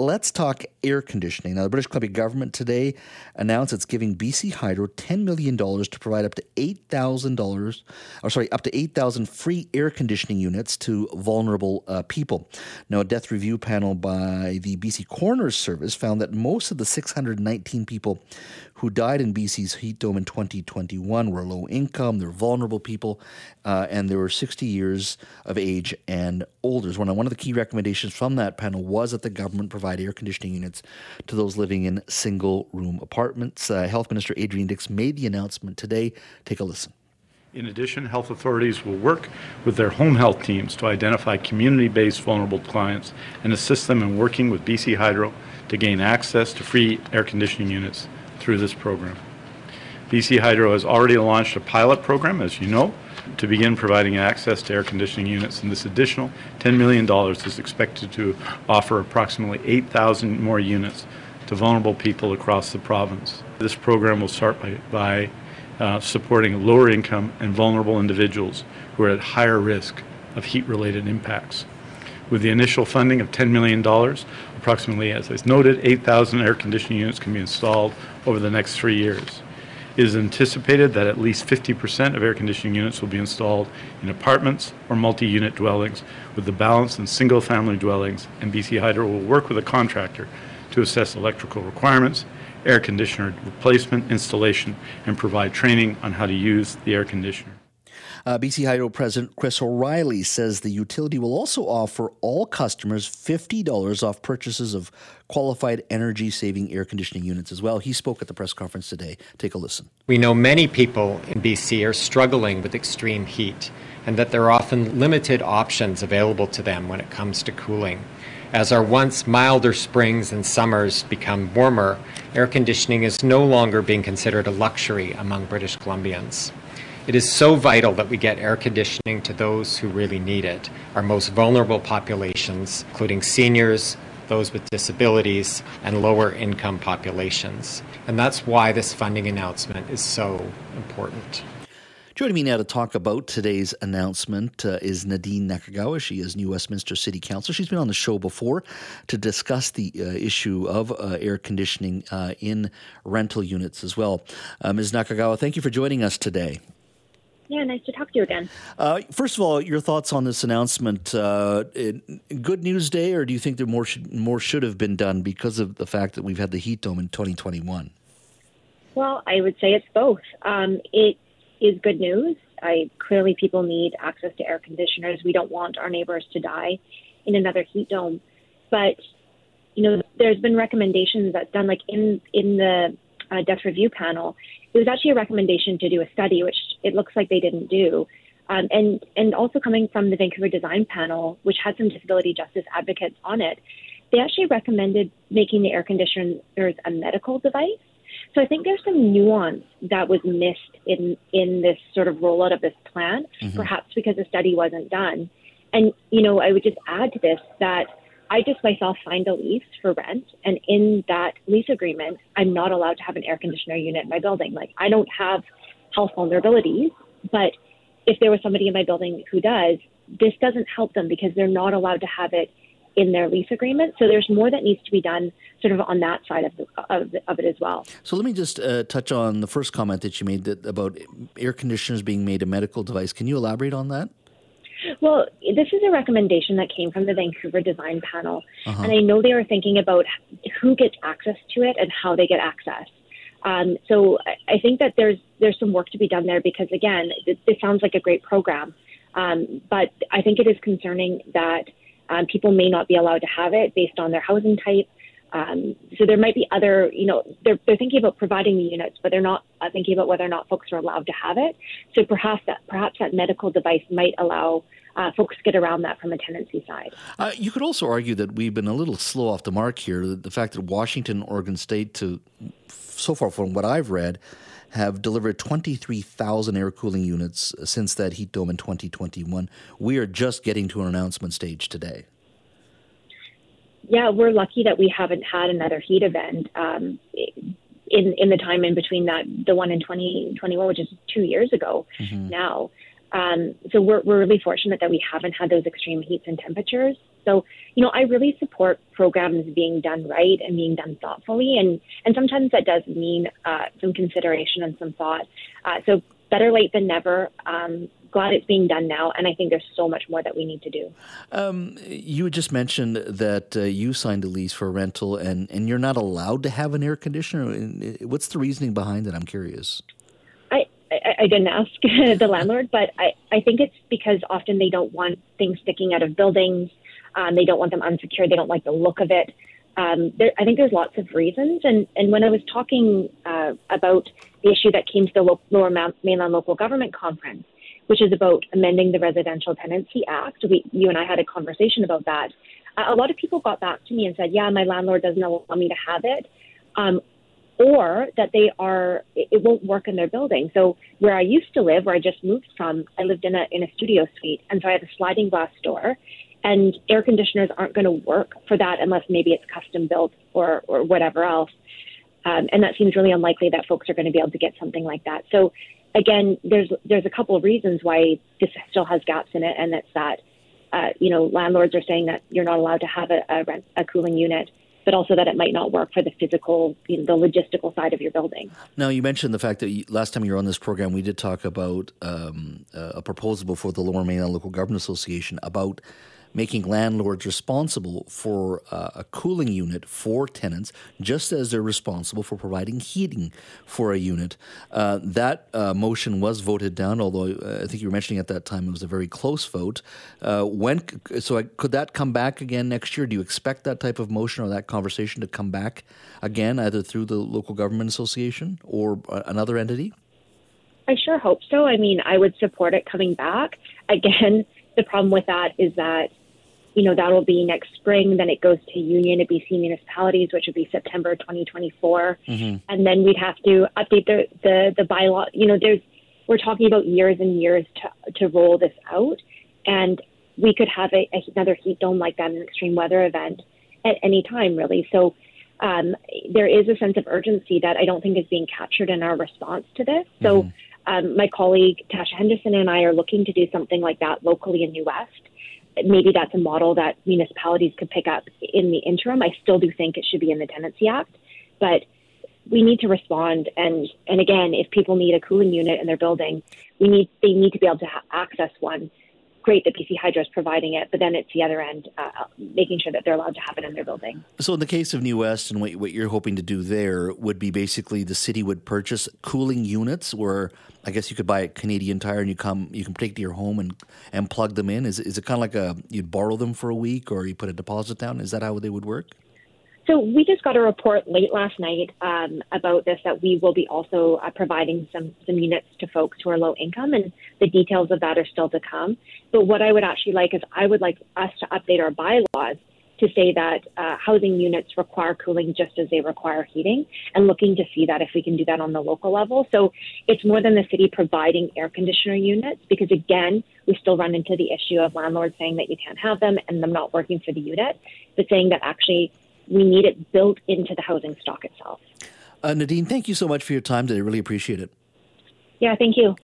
let's talk air conditioning. Now, the British Columbia government today announced it's giving BC Hydro $10 million to provide up to $8,000, or sorry, up to 8,000 free air conditioning units to vulnerable uh, people. Now, a death review panel by the BC Coroner's Service found that most of the 619 people who died in BC's heat dome in 2021 were low income, they're vulnerable people, uh, and they were 60 years of age and older. One of the key recommendations from that panel was that the government provide air conditioning units to those living in single room apartments. Uh, Health Minister Adrian Dix made the announcement today. Take a listen. In addition, health authorities will work with their home health teams to identify community based vulnerable clients and assist them in working with BC Hydro to gain access to free air conditioning units through this program. BC Hydro has already launched a pilot program, as you know, to begin providing access to air conditioning units, and this additional $10 million is expected to offer approximately 8,000 more units to vulnerable people across the province. This program will start by, by uh, supporting lower income and vulnerable individuals who are at higher risk of heat related impacts. With the initial funding of $10 million, approximately, as I noted, 8,000 air conditioning units can be installed over the next three years. It is anticipated that at least 50% of air conditioning units will be installed in apartments or multi unit dwellings, with the balance in single family dwellings, and BC Hydro will work with a contractor to assess electrical requirements, air conditioner replacement, installation, and provide training on how to use the air conditioner. Uh, BC Hydro President Chris O'Riley says the utility will also offer all customers $50 off purchases of qualified energy saving air conditioning units as well. He spoke at the press conference today. Take a listen. We know many people in BC are struggling with extreme heat and that there are often limited options available to them when it comes to cooling. As our once milder springs and summers become warmer, air conditioning is no longer being considered a luxury among British Columbians. It is so vital that we get air conditioning to those who really need it, our most vulnerable populations, including seniors, those with disabilities, and lower income populations. And that's why this funding announcement is so important. Joining me now to talk about today's announcement uh, is Nadine Nakagawa. She is New Westminster City Council. She's been on the show before to discuss the uh, issue of uh, air conditioning uh, in rental units as well. Uh, Ms. Nakagawa, thank you for joining us today. Yeah, nice to talk to you again. Uh, first of all, your thoughts on this announcement? Uh, good news day, or do you think there more should, more should have been done because of the fact that we've had the heat dome in 2021? Well, I would say it's both. Um, it is good news. I clearly people need access to air conditioners. We don't want our neighbors to die in another heat dome, but you know, there's been recommendations that's done like in in the uh, death review panel. It was actually a recommendation to do a study, which it looks like they didn't do. Um, and and also coming from the Vancouver Design Panel, which had some disability justice advocates on it, they actually recommended making the air conditioners a medical device. So I think there's some nuance that was missed in in this sort of rollout of this plan, mm-hmm. perhaps because the study wasn't done. And you know, I would just add to this that I just myself signed a lease for rent, and in that lease agreement, I'm not allowed to have an air conditioner unit in my building. Like I don't have health vulnerabilities, but if there was somebody in my building who does, this doesn't help them because they're not allowed to have it in their lease agreement. So there's more that needs to be done sort of on that side of, the, of, of it as well. So let me just uh, touch on the first comment that you made that about air conditioners being made a medical device. Can you elaborate on that? Well, this is a recommendation that came from the Vancouver Design Panel, uh-huh. and I know they were thinking about who gets access to it and how they get access. Um, so I think that there's there's some work to be done there because again, this, sounds like a great program, um, but I think it is concerning that um, people may not be allowed to have it based on their housing type. Um, so there might be other, you know, they're, they're thinking about providing the units, but they're not uh, thinking about whether or not folks are allowed to have it. So perhaps that perhaps that medical device might allow uh, folks to get around that from a tenancy side. Uh, you could also argue that we've been a little slow off the mark here. The fact that Washington, Oregon State, to so far from what I've read, have delivered 23,000 air cooling units since that heat dome in 2021. We are just getting to an announcement stage today. Yeah, we're lucky that we haven't had another heat event um, in in the time in between that the one in 2021, which is two years ago mm-hmm. now. Um, so we're, we're really fortunate that we haven't had those extreme heats and temperatures. So, you know, I really support programs being done right and being done thoughtfully. And, and sometimes that does mean uh, some consideration and some thought. Uh, so, better late than never. Um, glad it's being done now, and I think there's so much more that we need to do. Um, you just mentioned that uh, you signed a lease for a rental, and, and you're not allowed to have an air conditioner. What's the reasoning behind it? I'm curious. I, I, I didn't ask the landlord, but I, I think it's because often they don't want things sticking out of buildings. Um, they don't want them unsecured. They don't like the look of it. Um, there, I think there's lots of reasons. And, and when I was talking uh, about the issue that came to the Lo- Lower Mainland Local Government Conference, which is about amending the Residential Tenancy Act, we, you and I had a conversation about that. a lot of people got back to me and said, "Yeah, my landlord doesn't allow me to have it." Um, or that they are it won't work in their building. So where I used to live, where I just moved from, I lived in a in a studio suite, and so I have a sliding glass door, and air conditioners aren't going to work for that unless maybe it's custom built or or whatever else. Um, and that seems really unlikely that folks are going to be able to get something like that. So again, there's there's a couple of reasons why this still has gaps in it, and that's that uh, you know landlords are saying that you're not allowed to have a, a rent a cooling unit but also that it might not work for the physical, you know, the logistical side of your building. Now, you mentioned the fact that you, last time you were on this program, we did talk about um, a proposal before the Lower Mainland Local Government Association about making landlords responsible for uh, a cooling unit for tenants, just as they're responsible for providing heating for a unit. Uh, that uh, motion was voted down, although uh, I think you were mentioning at that time it was a very close vote. Uh, when so I, could that come back again next year? Do you expect that type of motion or that conversation to come back again, either through the local government association or uh, another entity? I sure hope so. I mean, I would support it coming back. Again, the problem with that is that you know, that'll be next spring. Then it goes to Union of BC municipalities, which would be September 2024. Mm-hmm. And then we'd have to update the, the, the bylaw. You know, there's, we're talking about years and years to, to roll this out. And we could have a, a, another heat dome like that, an extreme weather event at any time, really. So um, there is a sense of urgency that I don't think is being captured in our response to this. So mm-hmm. um, my colleague Tasha Henderson and I are looking to do something like that locally in New West maybe that's a model that municipalities could pick up in the interim. I still do think it should be in the Tenancy Act, but we need to respond. And and again, if people need a cooling unit in their building, we need they need to be able to ha- access one great that BC Hydro is providing it, but then it's the other end, uh, making sure that they're allowed to have it in their building. So, in the case of New West and what, what you're hoping to do there would be basically the city would purchase cooling units, where I guess you could buy a Canadian Tire and you come, you can take to your home and and plug them in. Is is it kind of like a you'd borrow them for a week or you put a deposit down? Is that how they would work? So we just got a report late last night um, about this that we will be also uh, providing some some units to folks who are low income, and the details of that are still to come. But what I would actually like is I would like us to update our bylaws to say that uh, housing units require cooling just as they require heating, and looking to see that if we can do that on the local level. So it's more than the city providing air conditioner units, because again, we still run into the issue of landlords saying that you can't have them and them not working for the unit, but saying that actually we need it built into the housing stock itself. Uh, Nadine, thank you so much for your time today. I really appreciate it. Yeah, thank you.